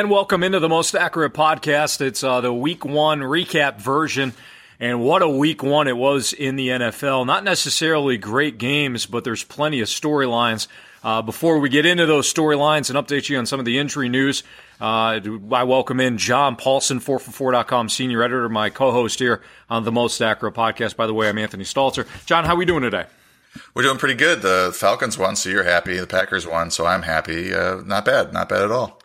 And welcome into the most accurate podcast. It's uh, the week one recap version. And what a week one it was in the NFL. Not necessarily great games, but there's plenty of storylines. Uh, before we get into those storylines and update you on some of the injury news, uh, I welcome in John Paulsen, 4for4.com senior editor, my co-host here on the Most Accurate podcast. By the way, I'm Anthony Stalter. John, how are we doing today? We're doing pretty good. The Falcons won, so you're happy. The Packers won, so I'm happy. Uh, not bad. Not bad at all.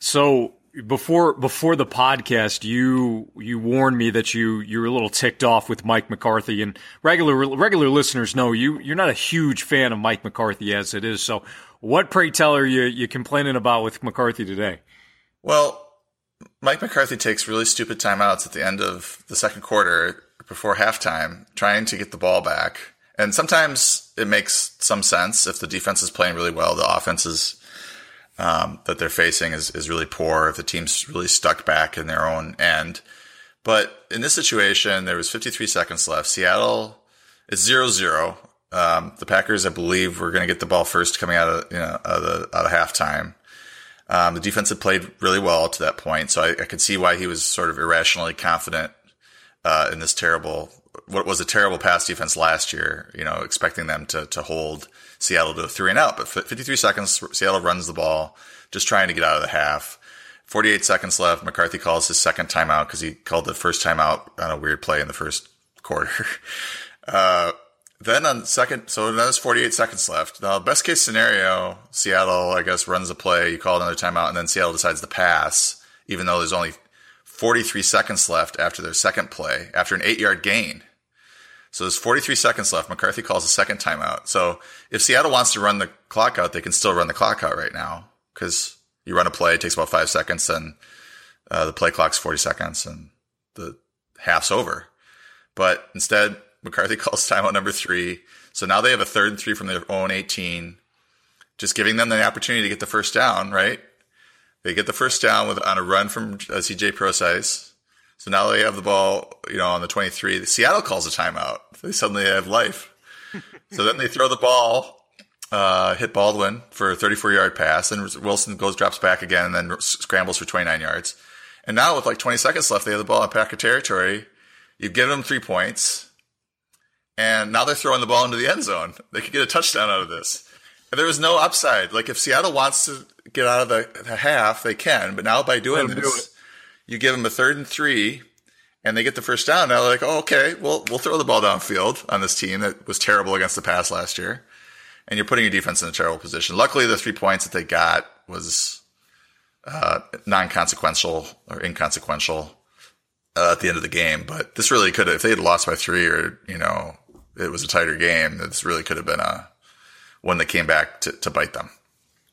So before before the podcast, you you warned me that you you were a little ticked off with Mike McCarthy, and regular regular listeners know you you're not a huge fan of Mike McCarthy as it is. So, what pray tell are you you complaining about with McCarthy today? Well, Mike McCarthy takes really stupid timeouts at the end of the second quarter before halftime, trying to get the ball back. And sometimes it makes some sense if the defense is playing really well, the offense is um, that they're facing is, is really poor, if the team's really stuck back in their own end. But in this situation, there was 53 seconds left. Seattle is 0 0. Um, the Packers, I believe, were going to get the ball first coming out of, you know, out of, the, out of halftime. Um, the defense had played really well to that point, so I, I could see why he was sort of irrationally confident uh, in this terrible, what was a terrible pass defense last year. You know, expecting them to to hold Seattle to a three and out, but 53 seconds, Seattle runs the ball, just trying to get out of the half. 48 seconds left. McCarthy calls his second timeout because he called the first timeout on a weird play in the first quarter. Uh, then on second, so there's 48 seconds left. Now, best case scenario, Seattle, I guess, runs a play. You call another timeout, and then Seattle decides to pass, even though there's only 43 seconds left after their second play, after an eight yard gain. So there's 43 seconds left. McCarthy calls a second timeout. So if Seattle wants to run the clock out, they can still run the clock out right now because you run a play, it takes about five seconds, and uh, the play clock's 40 seconds, and the half's over. But instead, McCarthy calls timeout number three. So now they have a third and three from their own 18, just giving them the opportunity to get the first down, right? They get the first down with on a run from uh, CJ Prosise. So now they have the ball, you know, on the 23. Seattle calls a timeout. They suddenly have life. so then they throw the ball, uh, hit Baldwin for a 34 yard pass. and Wilson goes, drops back again, and then scrambles for 29 yards. And now with like 20 seconds left, they have the ball in Packer territory. You've given them three points. And now they're throwing the ball into the end zone. They could get a touchdown out of this. And there was no upside. Like if Seattle wants to get out of the, the half, they can. But now by doing this, do you give them a third and three, and they get the first down. Now they're like, oh, okay, well, we'll throw the ball downfield on this team that was terrible against the pass last year. And you're putting your defense in a terrible position. Luckily, the three points that they got was uh, non-consequential or inconsequential uh, at the end of the game. But this really could have, if they had lost by three or, you know, it was a tighter game, this really could have been a one that came back to, to bite them.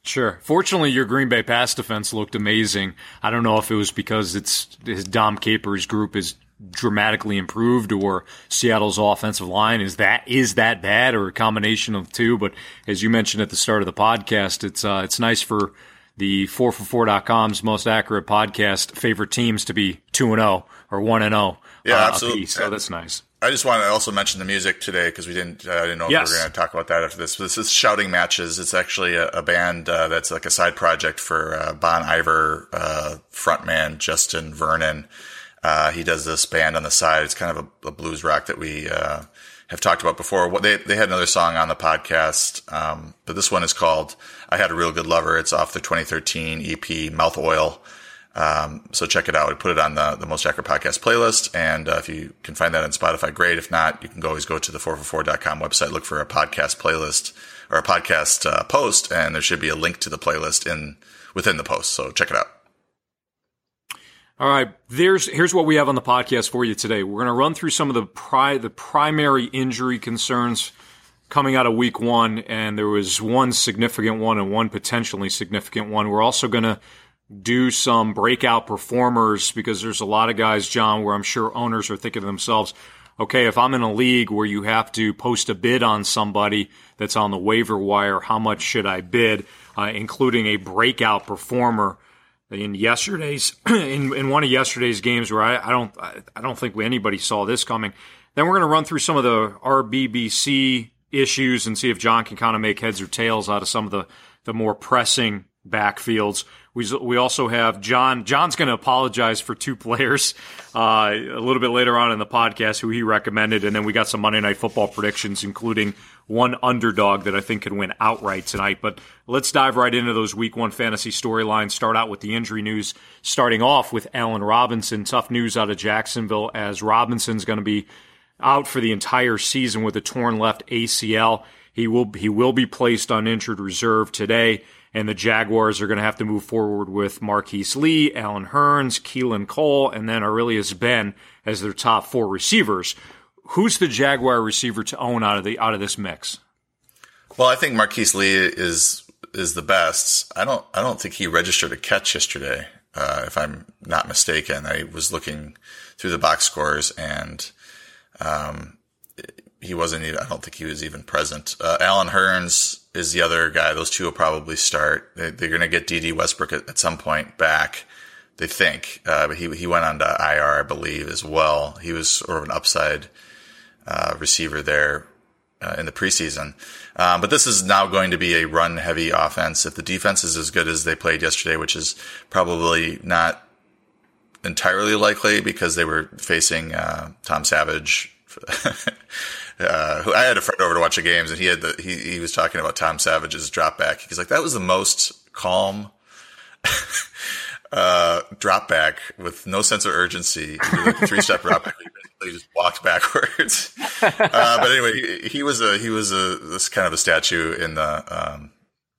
Sure. Fortunately, your Green Bay pass defense looked amazing. I don't know if it was because it's his Dom Capers group is dramatically improved or Seattle's offensive line is that is that bad or a combination of two. But as you mentioned at the start of the podcast, it's uh, it's nice for the 4for4.com's most accurate podcast favorite teams to be 2 and 0 or 1 and 0. Yeah, uh, absolutely. So that's nice. I just want to also mention the music today because we didn't. Uh, I didn't know Yes. if we were going to talk about that after this. But this is Shouting Matches. It's actually a, a band uh, that's like a side project for uh, Bon Iver uh, frontman Justin Vernon. Uh, he does this band on the side. It's kind of a, a blues rock that we uh, have talked about before. What they they had another song on the podcast, um, but this one is called "I Had a Real Good Lover." It's off the 2013 EP Mouth Oil. Um, so check it out. We put it on the, the Most Accurate Podcast playlist. And uh, if you can find that on Spotify, great. If not, you can always go to the 4for4.com website, look for a podcast playlist or a podcast uh, post, and there should be a link to the playlist in within the post. So check it out. All right, there's here's what we have on the podcast for you today. We're going to run through some of the pri- the primary injury concerns coming out of week 1 and there was one significant one and one potentially significant one. We're also going to do some breakout performers because there's a lot of guys, John, where I'm sure owners are thinking to themselves, okay, if I'm in a league where you have to post a bid on somebody that's on the waiver wire, how much should I bid, uh, including a breakout performer? in yesterday's in, in one of yesterday's games where I, I don't I don't think anybody saw this coming. Then we're going to run through some of the RBBC issues and see if John can kind of make heads or tails out of some of the the more pressing backfields. We, we also have John. John's going to apologize for two players uh, a little bit later on in the podcast who he recommended, and then we got some Monday Night Football predictions, including one underdog that I think could win outright tonight. But let's dive right into those Week One fantasy storylines. Start out with the injury news. Starting off with Allen Robinson. Tough news out of Jacksonville as Robinson's going to be out for the entire season with a torn left ACL. He will he will be placed on injured reserve today and the Jaguars are going to have to move forward with Marquise Lee, Allen Hurns, Keelan Cole, and then Arrelious Benn as their top four receivers. Who's the Jaguar receiver to own out of the out of this mix? Well, I think Marquise Lee is is the best. I don't I don't think he registered a catch yesterday, uh, if I'm not mistaken. I was looking through the box scores and um, he wasn't even. I don't think he was even present. Uh, Allen Hurns is the other guy. Those two will probably start. They, are going to get Dede Westbrook at, at, some point back. They think, uh, but he he went on to IR, I believe, as well. He was sort of an upside uh, receiver there uh, in the preseason. Um, but this is now going to be a run heavy offense. If the defense is as good as they played yesterday, which is probably not entirely likely because they were facing uh, Tom Savage. uh, who I had a friend over to watch the games, and he had the he he was talking about Tom Savage's drop back. He's like, that was the most calm uh, drop back with no sense of urgency. Like three step drop back. He just walked backwards. uh, but anyway, he, he, was a he was a this kind of a statue in the um,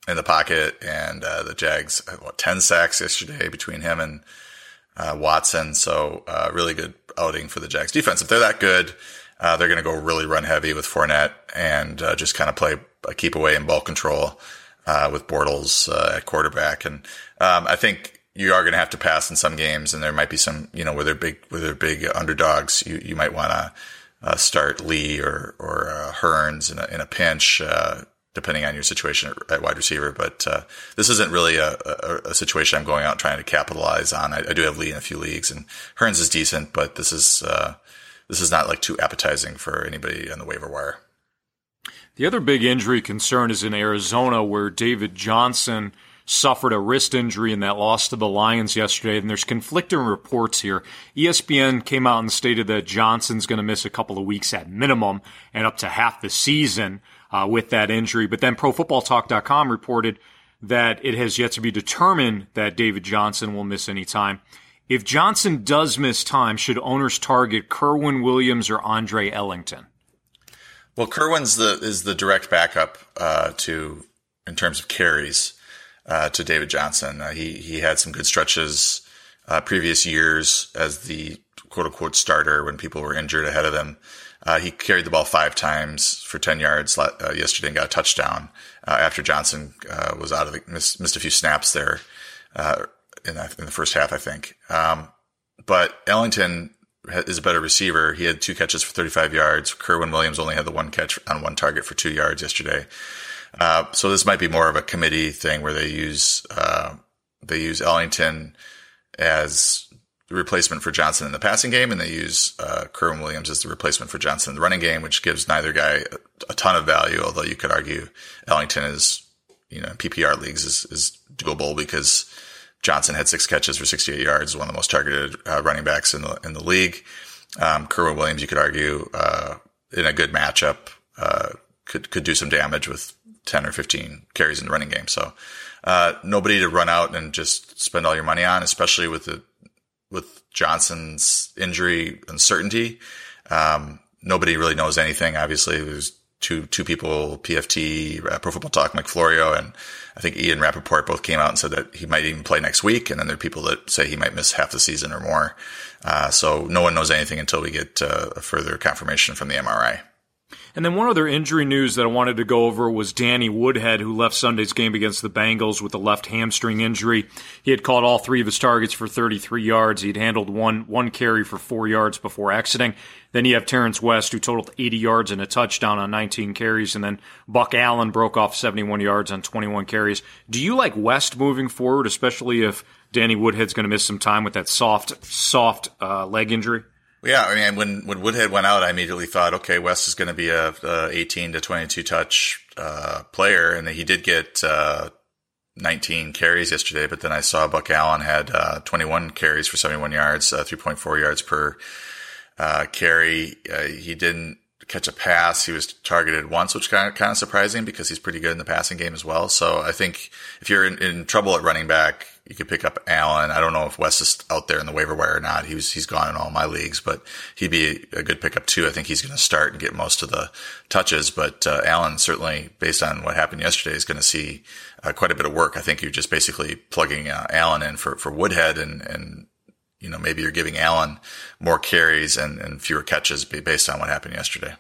in the pocket, and uh, the Jags what ten sacks yesterday between him and uh, Watson. So uh, really good outing for the Jags defense. If they're that good, uh, they're going to go really run heavy with Fournette and uh, just kind of play keep away and ball control uh, with Bortles uh, at quarterback. And um, I think you are going to have to pass in some games, and there might be some you know where they're big where they're big underdogs. You you might want to uh, start Lee or or uh, Hurns in a, in a pinch. Depending on your situation at wide receiver, but this isn't really a, a, a, situation I'm going out trying to capitalize on. I, I, do have Lee in a few leagues, and Hurns is decent, but this is this is not like too appetizing for anybody on the waiver wire. The other big injury concern is in Arizona, where David Johnson suffered a wrist injury in that loss to the Lions yesterday, and there's conflicting reports here. ESPN came out and stated that Johnson's going to miss a couple of weeks at minimum and up to half the season uh, with that injury. But then ProFootballTalk.com reported that it has yet to be determined that David Johnson will miss any time. If Johnson does miss time, should owners target Kerwynn Williams or Andre Ellington? Well, Kerwynn's the is the direct backup uh, to in terms of carries uh, to David Johnson. Uh, he he had some good stretches uh, previous years as the quote unquote starter when people were injured ahead of him. Uh, he carried the ball five times for ten yards uh, yesterday and got a touchdown after Johnson was out of the missed, missed a few snaps there in, that, in the first half, I think. Um, but Ellington is a better receiver. He had two catches for 35 yards. Kerwynn Williams only had the one catch on one target for two yards yesterday. Uh, so this might be more of a committee thing where they use uh, they use Ellington as the replacement for Johnson in the passing game, and they use uh, Kerwynn Williams as the replacement for Johnson in the running game, which gives neither guy a, a ton of value. Although you could argue Ellington is, you know, PPR leagues is, is doable because Johnson had six catches for 68 yards, one of the most targeted uh, running backs in the in the league. Um, Kerwynn Williams, you could argue, uh, in a good matchup, uh, could could do some damage with 10 or 15 carries in the running game. So uh, nobody to run out and just spend all your money on, especially with the with Johnson's injury uncertainty. Um, nobody really knows anything. Obviously, there's two two people, PFT, uh, Pro Football Talk, Mike Florio, and I think Ian Rapoport both came out and said that he might even play next week. And then there are people that say he might miss half the season or more. Uh, so no one knows anything until we get uh, a further confirmation from the MRI. And then one other injury news that I wanted to go over was Danny Woodhead, who left Sunday's game against the Bengals with a left hamstring injury. He had caught all three of his targets for 33 yards. He'd handled one one carry for four yards before exiting. Then you have Terrance West, who totaled 80 yards and a touchdown on 19 carries, and then Buck Allen broke off 71 yards on 21 carries. Do you like West moving forward, especially if Danny Woodhead's going to miss some time with that soft, soft uh, leg injury? Yeah, I mean, when when Woodhead went out, I immediately thought, okay, West is going to be a, a 18 to 22 touch uh, player, and he did get uh, 19 carries yesterday. But then I saw Buck Allen had uh, 21 carries for 71 yards, uh, 3.4 yards per uh, carry. Uh, he didn't catch a pass. He was targeted once, which kind of kind of surprising because he's pretty good in the passing game as well. So I think if you're in, in trouble at running back, you could pick up Allen. I don't know if West is out there in the waiver wire or not. He was, he's gone in all my leagues, but he'd be a good pickup too. I think he's going to start and get most of the touches, but uh, Allen certainly, based on what happened yesterday, is going to see uh, quite a bit of work. I think you're just basically plugging uh, Allen in for, for Woodhead and, and, you know, maybe you're giving Allen more carries and, and fewer catches based on what happened yesterday.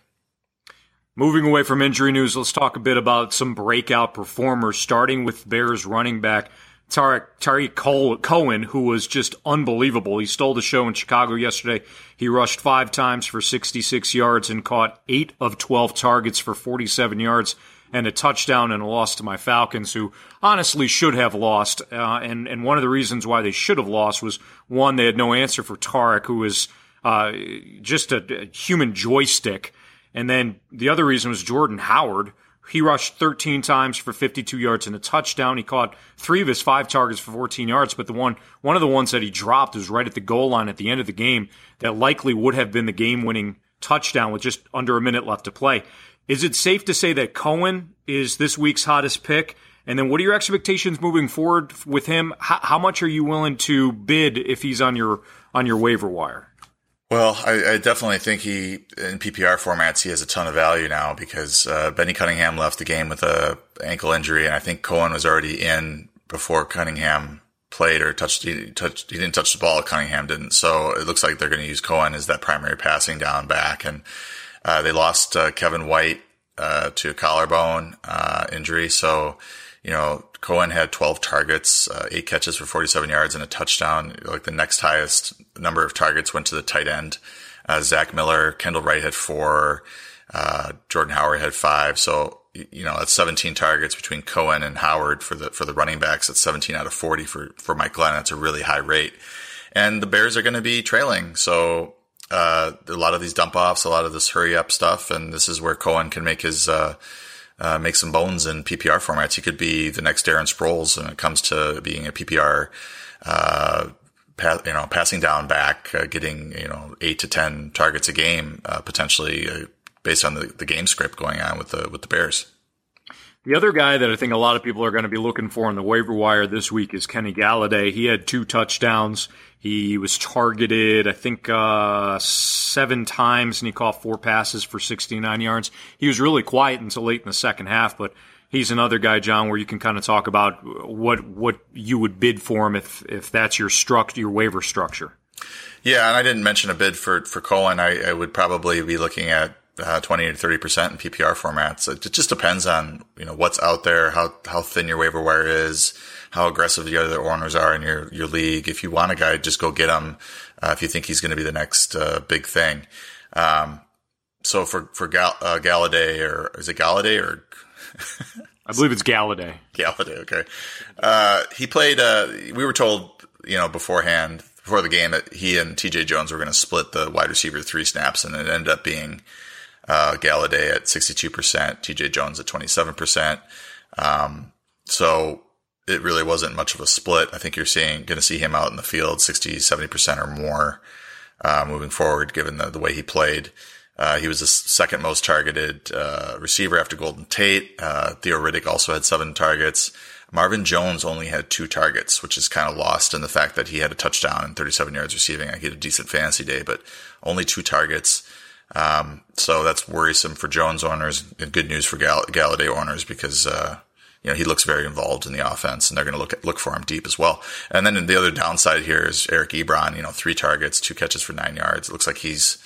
Moving away from injury news, let's talk a bit about some breakout performers, starting with Bears running back Tarik, Tarik Cohen, who was just unbelievable. He stole the show in Chicago yesterday. He rushed five times for 66 yards and caught eight of 12 targets for 47 yards and a touchdown and a loss to my Falcons, who honestly should have lost. Uh, and, and one of the reasons why they should have lost was one, they had no answer for Tarik, who was uh, just a, a human joystick. And then the other reason was Jordan Howard, he rushed 13 times for 52 yards and a touchdown. He caught three of his five targets for 14 yards, but the one one of the ones that he dropped was right at the goal line at the end of the game that likely would have been the game-winning touchdown with just under a minute left to play. Is it safe to say that Cohen is this week's hottest pick? And then what are your expectations moving forward with him? How, how much are you willing to bid if he's on your on your waiver wire? Well, I, I, definitely think he, in PPR formats, he has a ton of value now because uh, Benny Cunningham left the game with a ankle injury, and I think Cohen was already in before Cunningham played or touched. He touched. He didn't touch the ball. Cunningham didn't. So it looks like they're going to use Cohen as that primary passing down back, and uh, they lost uh, Kevin White uh, to a collarbone uh, injury. So you know, Cohen had 12 targets, uh, eight catches for 47 yards and a touchdown. Like the next highest number of targets went to the tight end. Uh, Zach Miller, Kendall Wright had four, uh, Jordan Howard had five. So, you know, that's 17 targets between Cohen and Howard for the, for the running backs. That's 17 out of 40 for, for Mike Glenn. That's a really high rate. And the Bears are going to be trailing. So, uh, a lot of these dump offs, a lot of this hurry up stuff. And this is where Cohen can make his, uh, make some bones in PPR formats. He could be the next Darren Sproles when it comes to being a PPR, uh, pa- you know, passing down back, uh, getting, you know, eight to 10 targets a game, uh, potentially uh, based on the, the game script going on with the, with the Bears. The other guy that I think a lot of people are going to be looking for in the waiver wire this week is Kenny Golladay. He had two touchdowns. He was targeted, I think, uh, seven times, and he caught four passes for 69 yards. He was really quiet until late in the second half, but he's another guy, John, where you can kind of talk about what what you would bid for him if if that's your struct your waiver structure. Yeah, and I didn't mention a bid for for Cohen. I, I would probably be looking at uh, 20 to 30 percent in PPR formats. It just depends on you know what's out there, how how thin your waiver wire is, how aggressive the other owners are in your your league. If you want a guy, just go get him. Uh, if you think he's going to be the next uh, big thing. Um, so for for Gal- uh, Galladay or is it Galladay or I believe it's Galladay. Galladay, okay. Uh, he played. Uh, we were told, you know, beforehand before the game that he and T.J. Jones were going to split the wide receiver three snaps, and it ended up being uh, Golladay at 62%, TJ Jones at 27%. Um, so it really wasn't much of a split. I think you're seeing, going to see him out in the field 60, 70% or more, uh, moving forward, given the, the way he played. Uh, he was the second most targeted, uh, receiver after Golden Tate. Uh, Theo Riddick also had seven targets. Marvin Jones only had two targets, which is kind of lost in the fact that he had a touchdown and 37 yards receiving. I had a decent fantasy day, but only two targets. Um, so that's worrisome for Jones owners and good news for Gall- Golladay owners because, uh, you know, he looks very involved in the offense and they're going to look at, look for him deep as well. And then the other downside here is Eric Ebron, you know, three targets, two catches for nine yards. It looks like he's,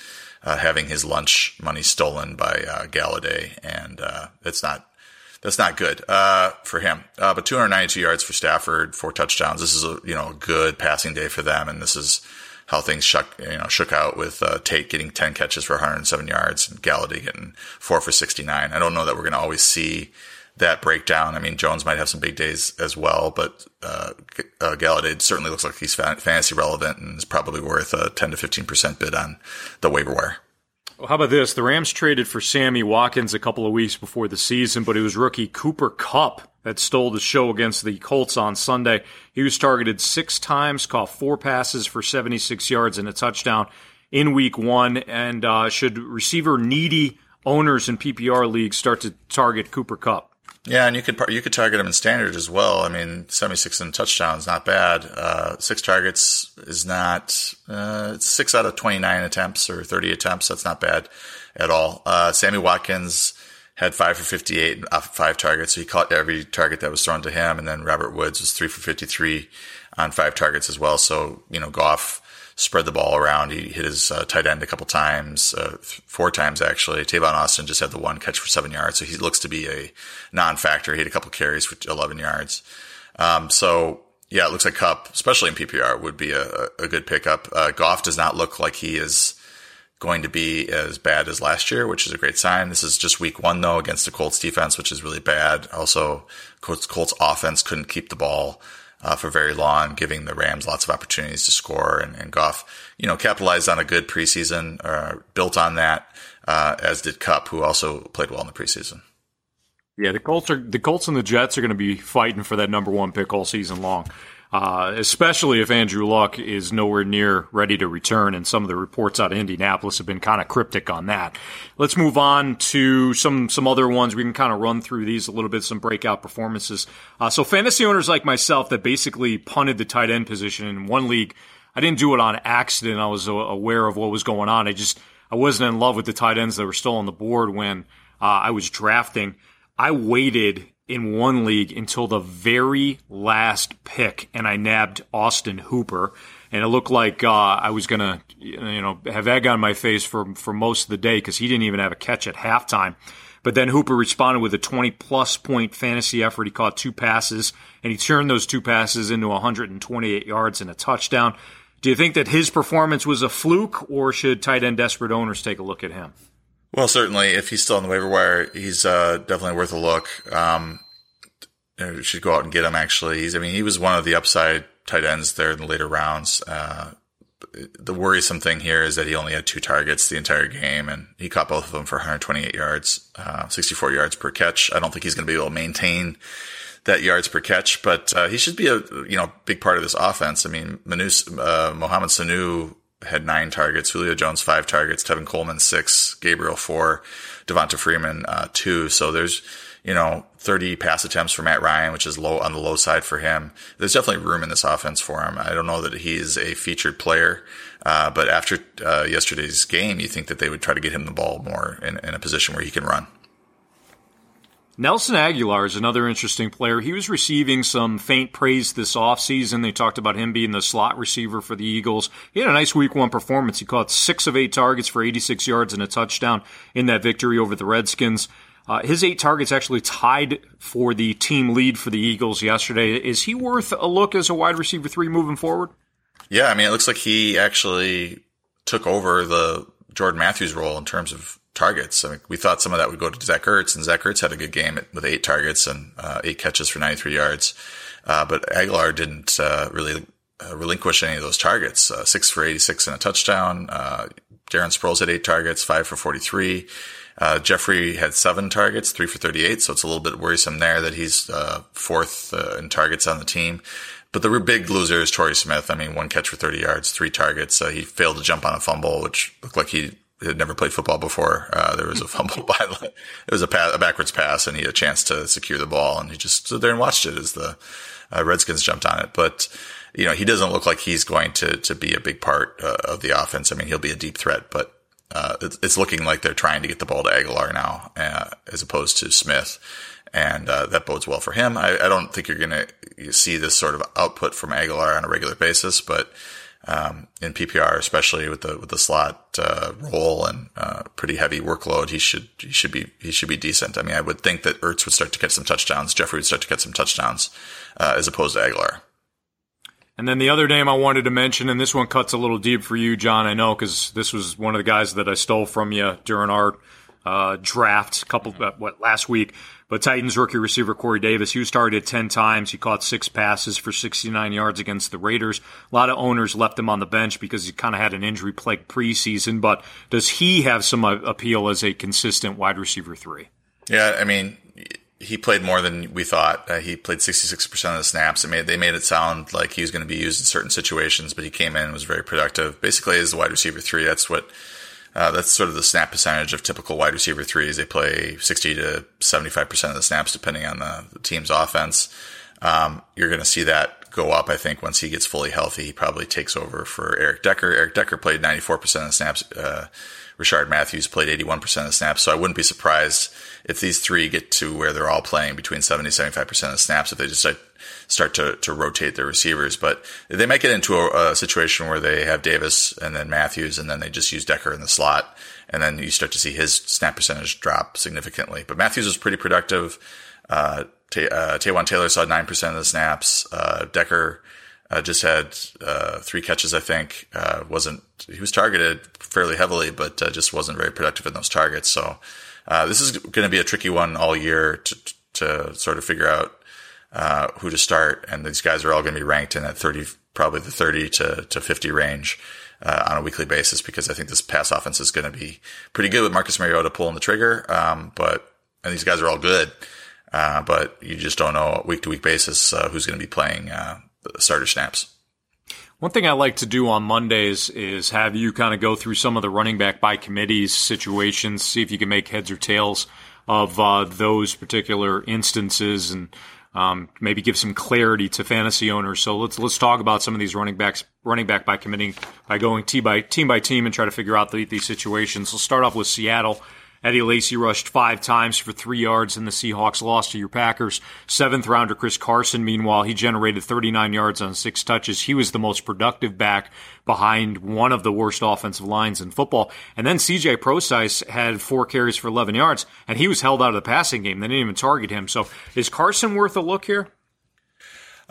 uh, having his lunch money stolen by uh, Golladay, and uh, it's not that's not good uh, for him. Uh, but 292 yards for Stafford, four touchdowns. This is a you know a good passing day for them, and this is how things shook you know shook out with uh, Tate getting 10 catches for 107 yards and Golladay getting four for 69. I don't know that we're going to always see that breakdown. I mean, Jones might have some big days as well, but uh, uh, Golladay certainly looks like he's fantasy relevant and is probably worth a 10 to 15% bid on the waiver wire. Well, how about this? The Rams traded for Sammy Watkins a couple of weeks before the season, but it was rookie Cooper Kupp that stole the show against the Colts on Sunday. He was targeted six times, caught four passes for 76 yards and a touchdown in week one. And uh, should receiver needy owners in PPR leagues start to target Cooper Kupp? Yeah, and you could you could target him in standard as well. I mean, seventy six and touchdowns, not bad. Uh, six targets is not uh, six out of twenty nine attempts or thirty attempts. That's not bad at all. Uh, Sammy Watkins had five for fifty eight off five targets, so he caught every target that was thrown to him. And then Robert Woods was three for fifty three on five targets as well. So you know, Goff spread the ball around. He hit his uh, tight end a couple times, uh, four times actually. Tavon Austin just had the one catch for seven yards, so he looks to be a non-factor. He had a couple carries for 11 yards. Um, so yeah, it looks like Kupp, especially in PPR, would be a, a good pickup. Uh, Goff does not look like he is going to be as bad as last year, which is a great sign. This is just week one though against the Colts defense, which is really bad. Also, Colts, Colts offense couldn't keep the ball uh, for very long, giving the Rams lots of opportunities to score. And, and Goff, you know, capitalized on a good preseason, uh, built on that, uh, as did Kupp, who also played well in the preseason. Yeah, the Colts are the Colts and the Jets are going to be fighting for that number one pick all season long uh, especially if Andrew Luck is nowhere near ready to return. And some of the reports out of Indianapolis have been kind of cryptic on that. Let's move on to some some other ones. We can kind of run through these a little bit, some breakout performances. Uh, so fantasy owners like myself that basically punted the tight end position in one league. I didn't do it on accident. I was aware of what was going on. I just I wasn't in love with the tight ends that were still on the board when uh, I was drafting. I waited in one league until the very last pick, and I nabbed Austin Hooper. And it looked like uh, I was going to, you know, have egg on my face for for most of the day because he didn't even have a catch at halftime. But then Hooper responded with a 20 plus point fantasy effort. He caught two passes, and he turned those two passes into 128 yards and a touchdown. Do you think that his performance was a fluke, or should tight end desperate owners take a look at him? Well, certainly, if he's still on the waiver wire, he's uh, definitely worth a look. Um, should go out and get him. Actually, he's. I mean, he was one of the upside tight ends there in the later rounds. Uh, the worrisome thing here is that he only had two targets the entire game, and he caught both of them for 128 yards, uh, 64 yards per catch. I don't think he's going to be able to maintain that yards per catch, but uh, he should be a you know big part of this offense. I mean, Manus, uh, Mohamed Sanu had nine targets. Julio Jones five targets. Tevin Coleman six. Gabriel four. Devonta Freeman uh, two. So there's you know 30 pass attempts for Matt Ryan, which is low on the low side for him. There's definitely room in this offense for him. I don't know that he's a featured player, uh, but after uh, yesterday's game, you think that they would try to get him the ball more in, in a position where he can run. Nelson Agholor is another interesting player. He was receiving some faint praise this offseason. They talked about him being the slot receiver for the Eagles. He had a nice week one performance. He caught six of eight targets for 86 yards and a touchdown in that victory over the Redskins. Uh, his eight targets actually tied for the team lead for the Eagles yesterday. Is he worth a look as a wide receiver three moving forward? Yeah, I mean, it looks like he actually took over the Jordan Matthews role in terms of targets. I mean, we thought some of that would go to Zach Ertz, and Zach Ertz had a good game with eight targets and uh, eight catches for 93 yards. Uh, but Agholor didn't uh, really uh, relinquish any of those targets. Uh, six for 86 and a touchdown. Uh, Darren Sproles had eight targets, five for 43. Jeffery had seven targets, three for 38. So it's a little bit worrisome there that he's fourth in targets on the team. But the big loser is Torrey Smith. I mean, one catch for 30 yards, three targets. Uh, he failed to jump on a fumble, which looked like he had never played football before. Uh, there was a fumble by, it was a, pass, a backwards pass and he had a chance to secure the ball and he just stood there and watched it as the uh, Redskins jumped on it. But, you know, he doesn't look like he's going to, to be a big part uh, of the offense. I mean, he'll be a deep threat, but, uh, it's, it's, looking like they're trying to get the ball to Agholor now, uh, as opposed to Smith. And, uh, that bodes well for him. I, I don't think you're going to see this sort of output from Agholor on a regular basis, but, um, in PPR, especially with the with the slot uh, role and uh, pretty heavy workload. He should he should be he should be decent. I mean, I would think that Ertz would start to get some touchdowns. Jeffery would start to get some touchdowns uh, as opposed to Agholor. And then the other name I wanted to mention, and this one cuts a little deep for you, John. I know because this was one of the guys that I stole from you during our uh, draft couple uh, what last week. But Titans rookie receiver Corey Davis, he was targeted 10 times. He caught six passes for 69 yards against the Raiders. A lot of owners left him on the bench because he kind of had an injury plagued preseason. But does he have some uh, appeal as a consistent wide receiver three? Yeah, I mean, he played more than we thought. Uh, he played 66% of the snaps. It made, they made it sound like he was going to be used in certain situations, but he came in and was very productive. Basically, as the wide receiver three, that's what uh, that's sort of the snap percentage of typical wide receiver threes. They play 60 to 75% of the snaps, depending on the, the team's offense. Um, you're going to see that go up, I think, once he gets fully healthy. He probably takes over for Eric Decker. Eric Decker played 94% of the snaps. Uh, Rishard Matthews played 81% of the snaps. So I wouldn't be surprised if these three get to where they're all playing between 70 75% of the snaps if they just start, start to, to rotate their receivers. But they might get into a, a, situation where they have Davis and then Matthews and then they just use Decker in the slot. And then you start to see his snap percentage drop significantly. But Matthews was pretty productive. Uh, T- uh, Taywan Taylor saw 9% of the snaps. Uh, Decker, uh, just had uh, three catches, I think. Uh, wasn't he was targeted fairly heavily, but uh, just wasn't very productive in those targets. So uh, this is going to be a tricky one all year to to sort of figure out uh, who to start. And these guys are all going to be ranked in that thirty, probably the thirty to to fifty range. on a weekly basis, because I think this pass offense is going to be pretty good with Marcus Mariota pulling the trigger. Um, but and these guys are all good, but you just don't know week to week basis who's going to be playing starter snaps. One thing I like to do on Mondays is have you kind of go through some of the running back by committees situations, see if you can make heads or tails of uh, those particular instances, and um, maybe give some clarity to fantasy owners. So let's let's talk about some of these running backs, running back by committee, by going team by team by team, and try to figure out the, these situations. We'll start off with Seattle. Eddie Lacy rushed five times for three yards, and the Seahawks lost to your Packers. Seventh rounder Chris Carson, meanwhile, he generated 39 yards on six touches. He was the most productive back behind one of the worst offensive lines in football. And then CJ Prosise had four carries for 11 yards, and he was held out of the passing game. They didn't even target him. So is Carson worth a look here?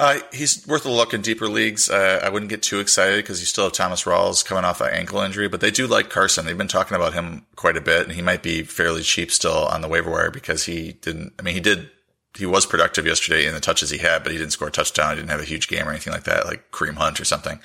Uh, he's worth a look in deeper leagues. Uh, I wouldn't get too excited because you still have Thomas Rawls coming off an ankle injury, but they do like Carson. They've been talking about him quite a bit, and he might be fairly cheap still on the waiver wire because he didn't. I mean, he did. He was productive yesterday in the touches he had, but he didn't score a touchdown. He didn't have a huge game or anything like that, like Kareem Hunt or something.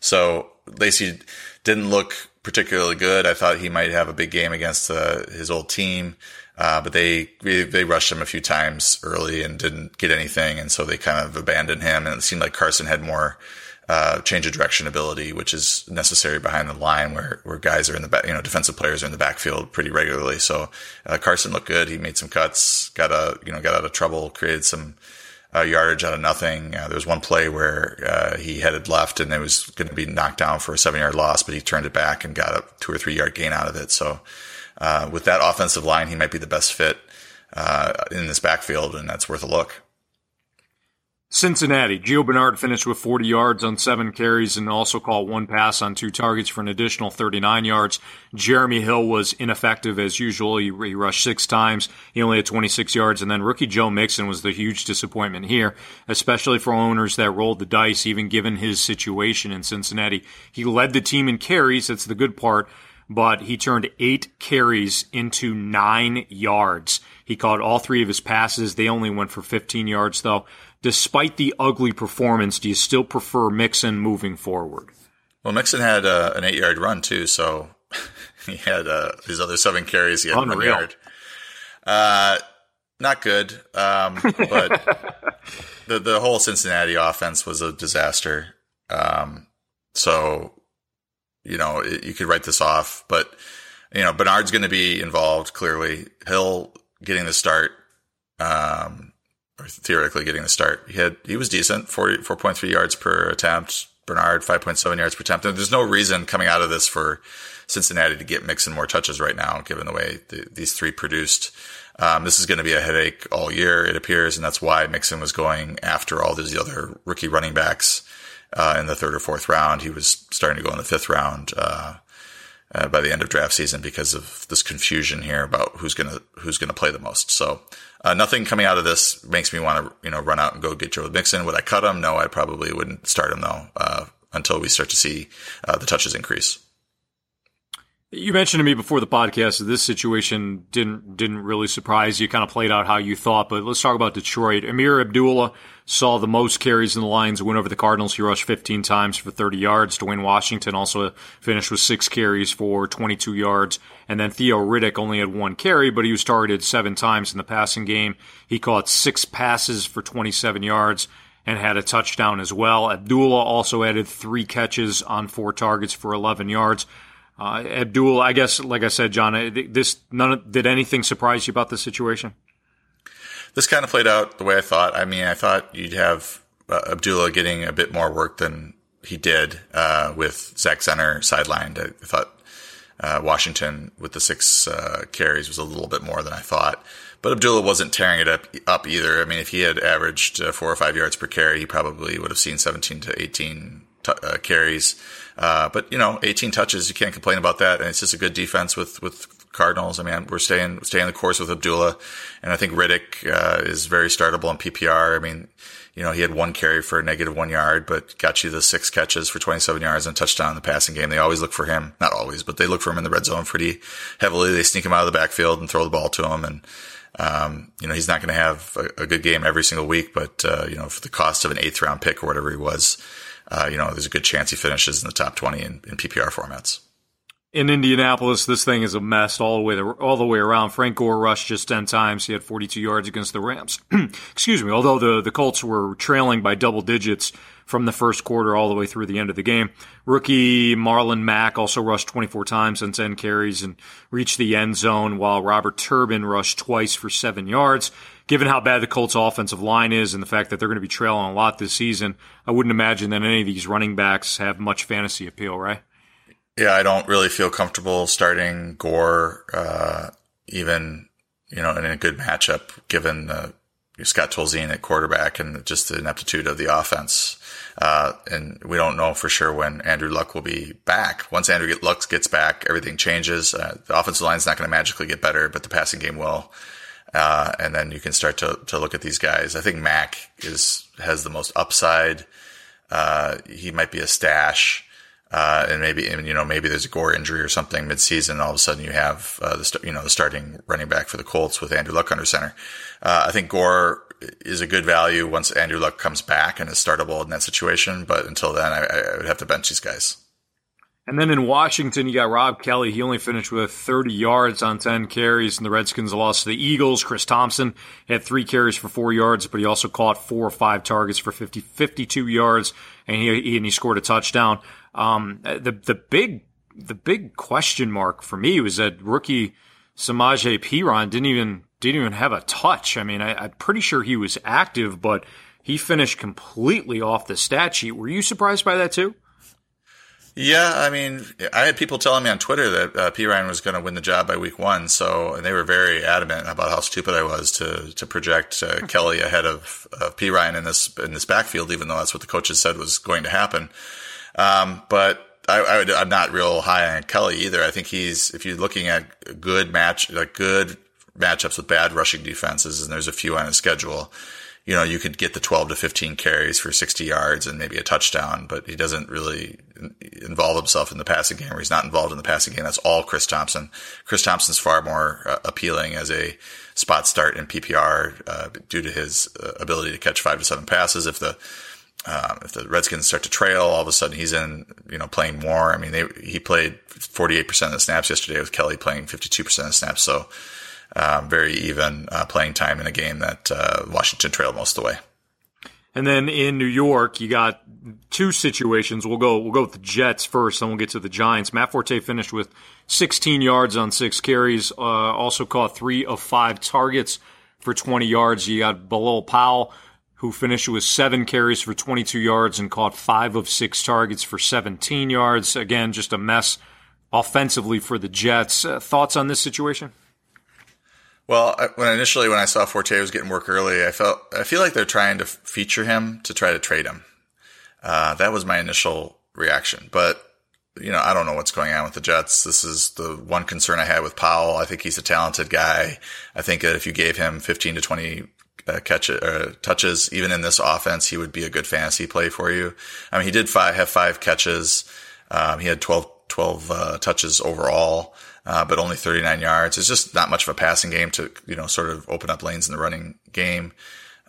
So Lacy didn't look particularly good. I thought he might have a big game against uh, his old team. Uh, but they they rushed him a few times early and didn't get anything, and so they kind of abandoned him. And it seemed like Carson had more uh, change of direction ability, which is necessary behind the line, where where guys are in the back, you know, defensive players are in the backfield pretty regularly. So uh, Carson looked good. He made some cuts, got a you know got out of trouble, created some uh, yardage out of nothing. Uh, there was one play where uh, he headed left and it was going to be knocked down for a seven yard loss, but he turned it back and got a two or three yard gain out of it. So uh, with that offensive line, he might be the best fit uh, in this backfield, and that's worth a look. Cincinnati. Gio Bernard finished with 40 yards on seven carries and also caught one pass on two targets for an additional 39 yards. Jeremy Hill was ineffective as usual. He, he, rushed six times. He only had 26 yards. And then rookie Joe Mixon was the huge disappointment here, especially for owners that rolled the dice, even given his situation in Cincinnati. He led the team in carries. That's the good part but he turned eight carries into nine yards. He caught all three of his passes. They only went for 15 yards, though. Despite the ugly performance, do you still prefer Mixon moving forward? Well, Mixon had uh, an eight yard run, too, so he had uh, his other seven carries. He had Unreal. one yard. Uh, not good, um, but the the whole Cincinnati offense was a disaster. Um, so you know, you could write this off, but you know, Bernard's going to be involved clearly. Hill getting the start, um, or theoretically getting the start. He had, he was decent, 40, 4.3 yards per attempt. Bernard, 5.7 yards per attempt. And there's no reason coming out of this for Cincinnati to get Mixon more touches right now, given the way the, these three produced. Um, this is going to be a headache all year, it appears, and that's why Mixon was going after all these other rookie running backs uh, in the third or fourth round. He was starting to go in the fifth round uh, uh, by the end of draft season because of this confusion here about who's gonna who's gonna play the most. So uh, nothing coming out of this makes me want to you know run out and go get Joe Mixon. Would I cut him? No, I probably wouldn't start him though uh, until we start to see uh, the touches increase. You mentioned to me before the podcast that this situation didn't didn't really surprise you. Kind of played out how you thought, but let's talk about Detroit. Ameer Abdullah saw the most carries in the Lions win over the Cardinals. He rushed 15 times for 30 yards. Dwayne Washington also finished with six carries for 22 yards. And then Theo Riddick only had one carry, but he was targeted seven times in the passing game. He caught six passes for 27 yards and had a touchdown as well. Abdullah also added three catches on four targets for 11 yards. Uh, Abdul, I guess, like I said, John, uh, this none of, did anything surprise you about the situation? This kind of played out the way I thought. I mean, I thought you'd have uh, Abdullah getting a bit more work than he did uh, with Zach Zenner sidelined. I thought uh, Washington with the six uh, carries was a little bit more than I thought. But Abdullah wasn't tearing it up, up either. I mean, if he had averaged four or five yards per carry, he probably would have seen 17 to 18 t- carries. Uh, but you know, 18 touches, you can't complain about that. And it's just a good defense with, with Cardinals. I mean, we're staying, staying the course with Abdullah. And I think Riddick, uh, is very startable in PPR. I mean, you know, he had one carry for a negative one yard, but got you the six catches for 27 yards and touchdown in the passing game. They always look for him. Not always, but they look for him in the red zone pretty heavily. They sneak him out of the backfield and throw the ball to him. And, um, you know, he's not going to have a, a, good game every single week, but, uh, you know, for the cost of an eighth round pick or whatever he was, uh, you know, there's a good chance he finishes in the top 20 in, in PPR formats. In Indianapolis, this thing is a mess all the way all the way around. Frank Gore rushed just ten times. He had 42 yards against the Rams. Excuse me. Although the the Colts were trailing by double digits from the first quarter all the way through the end of the game. Rookie Marlon Mack also rushed 24 times on 10 carries and reached the end zone, while Robert Turbin rushed twice for seven yards given how bad the Colts offensive line is and the fact that they're going to be trailing a lot this season, I wouldn't imagine that any of these running backs have much fantasy appeal, right? Yeah, I don't really feel comfortable starting Gore, uh, even, you know, in a good matchup, given Scott Tolzien at quarterback and just the ineptitude of the offense. Uh, and we don't know for sure when Andrew Luck will be back. Once Andrew Luck gets back, everything changes. Uh, the offensive line is not going to magically get better, but the passing game will. Uh, and then you can start to, to look at these guys. I think Mack is, has the most upside. Uh, he might be a stash. Uh, and maybe, and, you know, maybe there's a Gore injury or something midseason. All of a sudden you have, uh, the, you know, the starting running back for the Colts with Andrew Luck under center. Uh, I think Gore is a good value once Andrew Luck comes back and is startable in that situation. But until then, I, I would have to bench these guys. And then in Washington, you got Rob Kelley. He only finished with 30 yards on 10 carries, and the Redskins lost to the Eagles. Chris Thompson had three carries for four yards, but he also caught four or five targets for 50, 52 yards, and he, and he scored a touchdown. Um, the, the big, the big question mark for me was that rookie Samaje Perine didn't even, didn't even have a touch. I mean, I, I'm pretty sure he was active, but he finished completely off the stat sheet. Were you surprised by that too? Yeah, I mean, I had people telling me on Twitter that uh, Perine was going to win the job by week one, so and they were very adamant about how stupid I was to to project uh, Kelley ahead of, of Perine in this in this backfield, even though that's what the coaches said was going to happen. Um, but I, am not real high on Kelley either. I think he's if you're looking at a good match like good matchups with bad rushing defenses, and there's a few on his schedule you know, you could get the 12 to 15 carries for 60 yards and maybe a touchdown, but he doesn't really involve himself in the passing game or he's not involved in the passing game. That's all Chris Thompson. Chris Thompson's far more uh, appealing as a spot start in PPR, uh, due to his uh, ability to catch five to seven passes. If the, um, if the Redskins start to trail, all of a sudden he's in, you know, playing more. I mean, they, he played 48% of the snaps yesterday with Kelley playing 52% of the snaps. So, um, very even uh, playing time in a game that uh, Washington trailed most of the way. And then in New York, you got two situations. We'll go we'll go with the Jets first, then we'll get to the Giants. Matt Forte finished with 16 yards on six carries. Uh, also caught three of five targets for 20 yards. You got Bilal Powell, who finished with seven carries for 22 yards and caught five of six targets for 17 yards. Again, just a mess offensively for the Jets. Uh, thoughts on this situation? Well, I, when initially when I saw Forte was getting work early, I felt I feel like they're trying to feature him to try to trade him. Uh, that was my initial reaction. But, you know, I don't know what's going on with the Jets. This is the one concern I had with Powell. I think he's a talented guy. I think that if you gave him 15 to 20 uh, catch uh, touches, even in this offense, he would be a good fantasy play for you. I mean, he did five, have five catches. Um, he had 12, 12 uh, touches overall, uh, but only 39 yards. It's just not much of a passing game to, you know, sort of open up lanes in the running game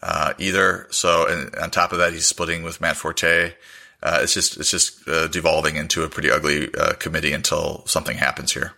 uh, either. So, and on top of that, he's splitting with Matt Forte. Uh, it's just it's just uh, devolving into a pretty ugly uh, committee until something happens here.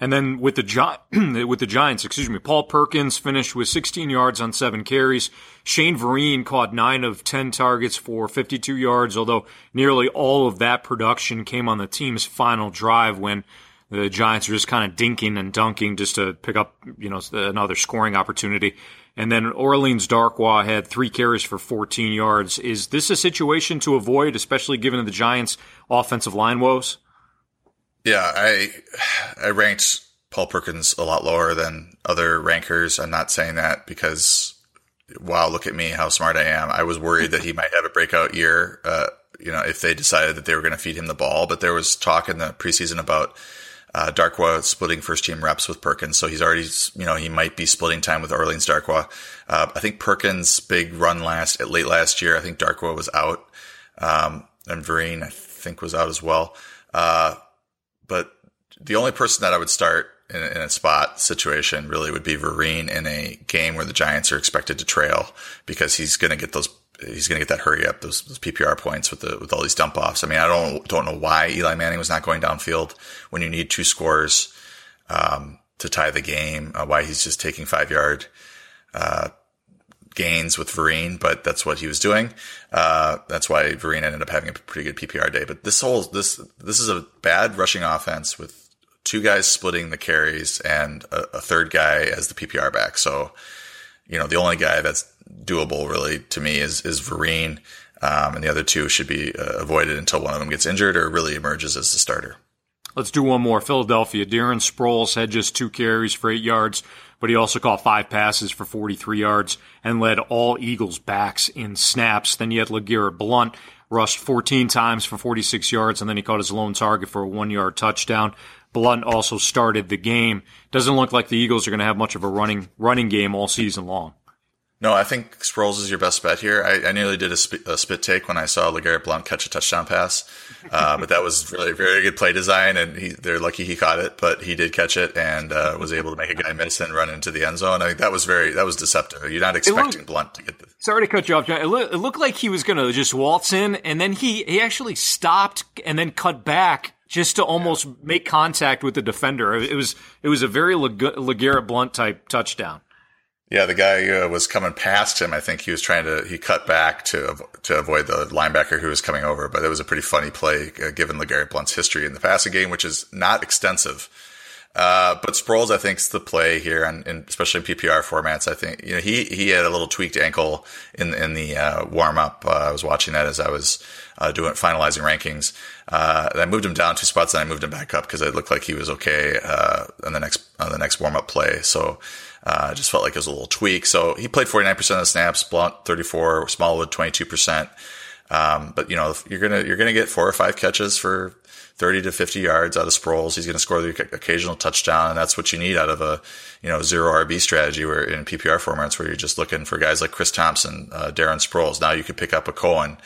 And then with the Gi- with the Giants, excuse me, Paul Perkins finished with 16 yards on seven carries. Shane Vereen caught nine of 10 targets for 52 yards, although nearly all of that production came on the team's final drive when the Giants are just kind of dinking and dunking just to pick up, you know, another scoring opportunity. And then Orleans Darkwa had three carries for 14 yards. Is this a situation to avoid, especially given the Giants' offensive line woes? Yeah, I I ranked Paul Perkins a lot lower than other rankers. I'm not saying that because wow, look at me, how smart I am. I was worried that he might have a breakout year. Uh, you know, if they decided that they were going to feed him the ball, but there was talk in the preseason about uh, Darkwa splitting first team reps with Perkins, so he's already, you know, he might be splitting time with Orleans Darkwa. Uh, I think Perkins' big run last late last year. I think Darkwa was out, um, and Vereen I think was out as well. Uh, but the only person that I would start in, in, a spot situation really would be Vereen in a game where the Giants are expected to trail because he's going to get those he's going to get that hurry up, those, those, PPR points with the with all these dump offs. I mean, I don't don't know why Eli Manning was not going downfield when you need two scores um, to tie the game. Uh, why he's just taking five yard uh, gains with Vereen, but that's what he was doing. Uh, that's why Vereen ended up having a pretty good PPR day. But this whole this this is a bad rushing offense with two guys splitting the carries and a, a third guy as the PPR back. So you know, the only guy that's doable really to me is is Vereen, um, and the other two should be uh, avoided until one of them gets injured or really emerges as the starter. Let's do one more. Philadelphia. Darren Sproles had just two carries for eight yards, but he also caught five passes for 43 yards and led all Eagles backs in snaps. Then you had LeGarrette Blunt rushed 14 times for 46 yards, and then he caught his lone target for a one yard touchdown. Blunt also started the game. Doesn't look like the Eagles are going to have much of a running running game all season long. No, I think Sproles is your best bet here. I, I nearly did a, sp- a, spit take when I saw LeGarrette Blunt catch a touchdown pass, uh, but that was really very good play design, and he, they're lucky he caught it, but he did catch it and uh, was able to make a guy miss and run into the end zone. I think that was very that was deceptive. You're not expecting looked, Blunt to get The- Sorry to cut you off, John. It, it looked like he was going to just waltz in, and then he he actually stopped and then cut back just to almost make contact with the defender. It was it was a very LeGarrette Blunt type touchdown. Yeah, the guy uh, was coming past him. I think he was trying to he cut back to to avoid the linebacker who was coming over. But it was a pretty funny play uh, given LeGarrette Blunt's history in the passing game, which is not extensive. Uh, but Sproles, I think, is the play here, and, especially in PPR formats. I think you know he he had a little tweaked ankle in in the uh, warm up. Uh, I was watching that as I was uh, doing finalizing rankings. Uh, I moved him down two spots, and I moved him back up because it looked like he was okay uh, on the next on the next warm up play. So I just felt like it was a little tweak. So he played forty nine percent of the snaps, Blunt thirty four, Smallwood twenty two percent. Um, but you know you're gonna you're gonna get four or five catches for 30 to 50 yards out of Sproles. He's going to score the occasional touchdown, and that's what you need out of a you know zero RB strategy where in PPR formats where you're just looking for guys like Chris Thompson, uh, Darren Sproles. Now you could pick up a Cohen.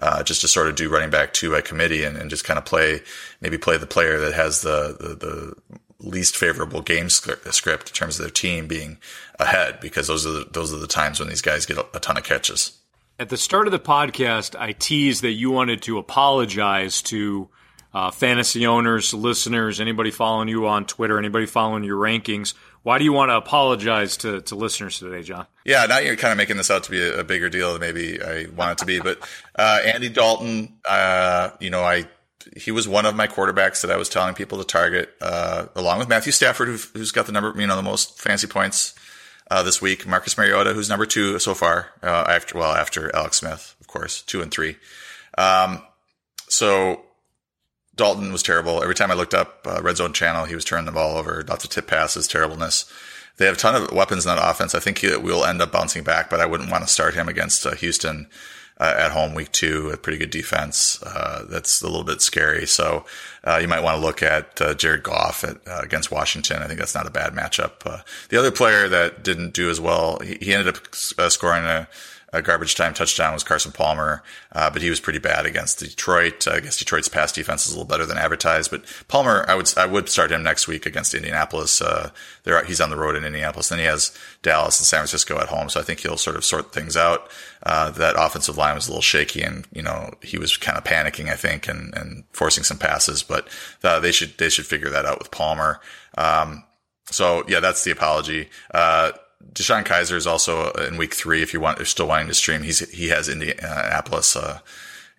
Uh, just to sort of do running back two by committee and, and, just kind of play, maybe play the player that has the, the, the least favorable game script in terms of their team being ahead because those are the, those are the times when these guys get a, a ton of catches. At the start of the podcast, I teased that you wanted to apologize to uh, fantasy owners, listeners, anybody following you on Twitter, anybody following your rankings. Why do you want to apologize to, to listeners today, John? Yeah, now you're kind of making this out to be a, a bigger deal than maybe I want it to be. But uh, Andy Dalton, uh, you know, I he was one of my quarterbacks that I was telling people to target, uh, along with Matthew Stafford, who, has got the number, you know, the most fancy points uh, this week. Marcus Mariota, who's number two so far, uh, after well after Alex Smith, of course, two and three. Um, so Dalton was terrible. Every time I looked up uh, red zone channel, he was turning the ball over. Lots of tip passes, terribleness. They have a ton of weapons in that offense. I think he will end up bouncing back, but I wouldn't want to start him against uh, Houston. uh, at home week two, a pretty good defense. Uh, that's a little bit scary. So uh, you might want to look at uh, Jared Goff at, against Washington. I think that's not a bad matchup. The other player that didn't do as well, he, he ended up scoring a a garbage time touchdown was Carson Palmer, uh, but he was pretty bad against Detroit. Uh, I guess Detroit's pass defense is a little better than advertised, but Palmer, I would I would start him next week against Indianapolis. Uh, there he's on the road in Indianapolis. Then he has Dallas and San Francisco at home, so I think he'll sort of sort things out. Uh, that offensive line was a little shaky, and you know he was kind of panicking, I think, and and forcing some passes, but uh, they should they should figure that out with Palmer. Um, so yeah, that's the apology. Uh, DeShone Kizer is also in week three. If you want, if you're still wanting to stream, he's he has Indianapolis, uh,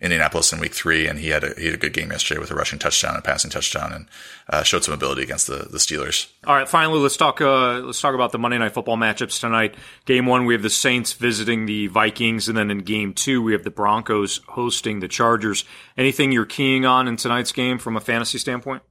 Indianapolis in week three, and he had a he had a good game yesterday with a rushing touchdown and passing touchdown, and uh, showed some ability against the the Steelers. All right, finally, let's talk uh, let's talk about the Monday Night Football matchups tonight. Game one, we have the Saints visiting the Vikings, and then in game two, we have the Broncos hosting the Chargers. Anything you're keying on in tonight's game from a fantasy standpoint?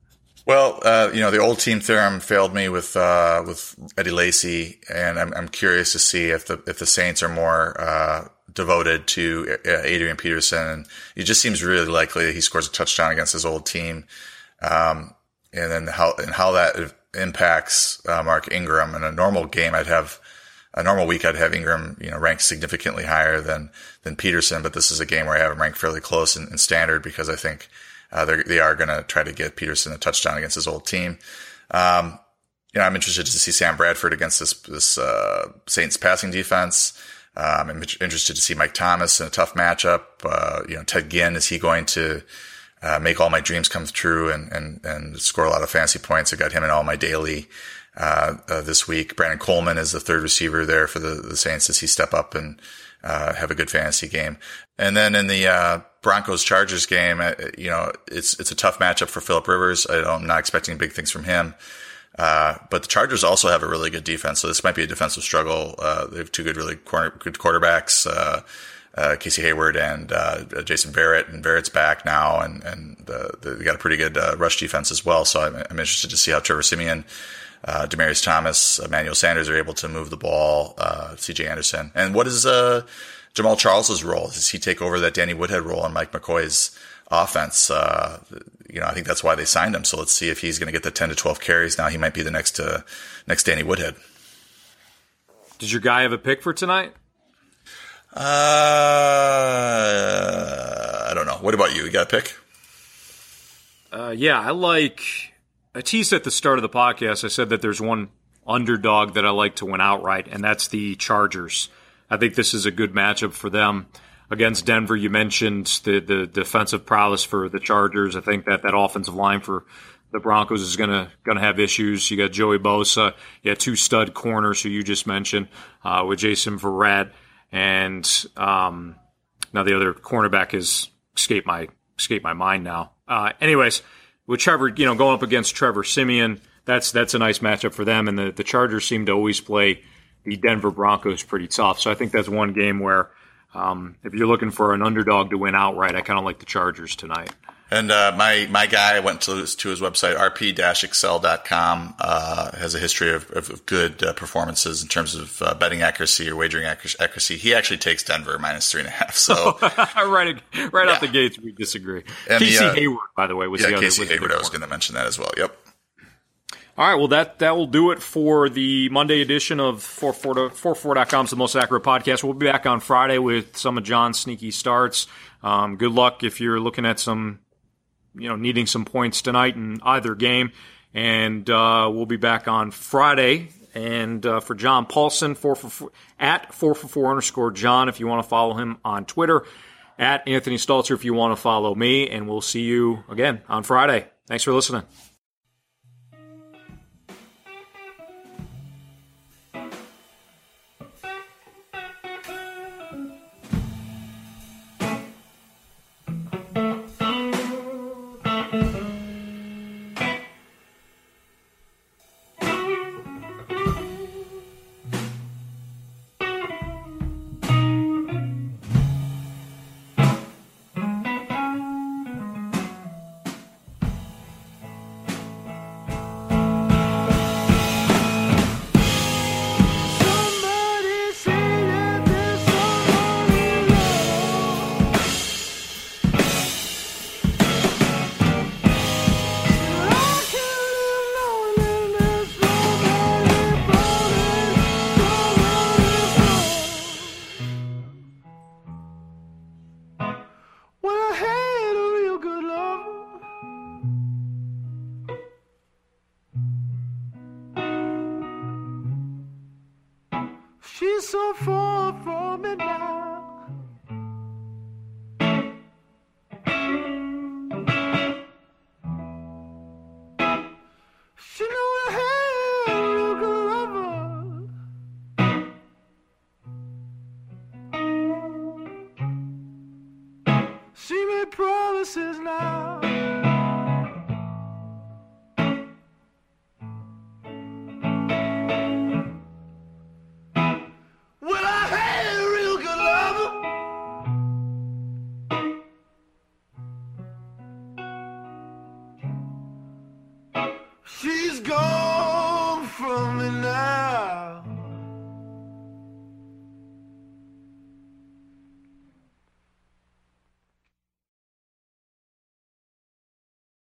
Well, uh, you know, the old team theorem failed me with uh, with Eddie Lacy, and I'm, I'm curious to see if the if the Saints are more uh, devoted to uh, Adrian Peterson. And it just seems really likely that he scores a touchdown against his old team, um, and then how and how that impacts uh, Mark Ingram. In a normal game, I'd have a normal week, I'd have Ingram, you know, ranked significantly higher than than Peterson. But this is a game where I have him ranked fairly close in, in standard because I think uh, they are going to try to get Peterson a touchdown against his old team. Um, you know, I'm interested to see Sam Bradford against this this uh, Saints passing defense. Um, I'm interested to see Mike Thomas in a tough matchup. Uh, you know, Ted Ginn is he going to uh, make all my dreams come true and and and score a lot of fancy points? I got him in all my daily uh, uh, this week. Brandon Coleman is the third receiver there for the the Saints. Does he step up and uh, have a good fantasy game? And then in the Broncos Chargers game, uh, you know, it's it's a tough matchup for Philip Rivers. I am not expecting big things from him. Uh, but the Chargers also have a really good defense, so this might be a defensive struggle. Uh, they have two good, really corner, good quarterbacks, uh, uh Casey Hayward and uh, Jason Verrett, and Verrett's back now, and and they got a pretty good rush defense as well. So I'm, I'm, interested to see how Trevor Siemian, Demaryius Thomas, Emmanuel Sanders are able to move the ball. C.J. Anderson, and what is Jamaal Charles's role? Does he take over that Danny Woodhead role in Mike McCoy's offense? Uh, you know, I think that's why they signed him. So let's see if he's going to get the 10 to 12 carries. Now he might be the next, uh, next Danny Woodhead. Does your guy have a pick for tonight? Uh, I don't know. What about you? You got a pick? Uh, yeah, I like. I teased at the start of the podcast. I said that there's one underdog that I like to win outright, and that's the Chargers. I think this is a good matchup for them against Denver. You mentioned the the defensive prowess for the Chargers. I think that that offensive line for the Broncos is gonna gonna have issues. You got Joey Bosa, you got two stud corners who you just mentioned uh, with Jason Verrett, and um, now the other cornerback is escape my escaped my mind now. Uh, anyways, with Trevor, you know, going up against Trevor Siemian, that's that's a nice matchup for them. And the the Chargers seem to always play the Denver Broncos pretty tough. So I think that's one game where um, if you're looking for an underdog to win outright, I kind of like the Chargers tonight. And uh, my my guy went to to his website rp-excel.com. Uh, has a history of, of good uh, performances in terms of uh, betting accuracy or wagering accuracy. He actually takes Denver minus three and a half. So right right yeah. out the gates, we disagree. And Casey the, uh, Hayward, by the way, was yeah, the other. Casey Hayward. I was going to mention that as well. Yep. All right, well that that will do it for the Monday edition of 44.com's The Most Accurate Podcast. We'll be back on Friday with some of John's sneaky starts. Um, good luck if you're looking at some, you know, needing some points tonight in either game. And uh, we'll be back on Friday. And uh, for John Paulsen, four four, at 4for4 underscore John, if you want to follow him on Twitter, at Anthony Stalter, if you want to follow me. And we'll see you again on Friday. Thanks for listening.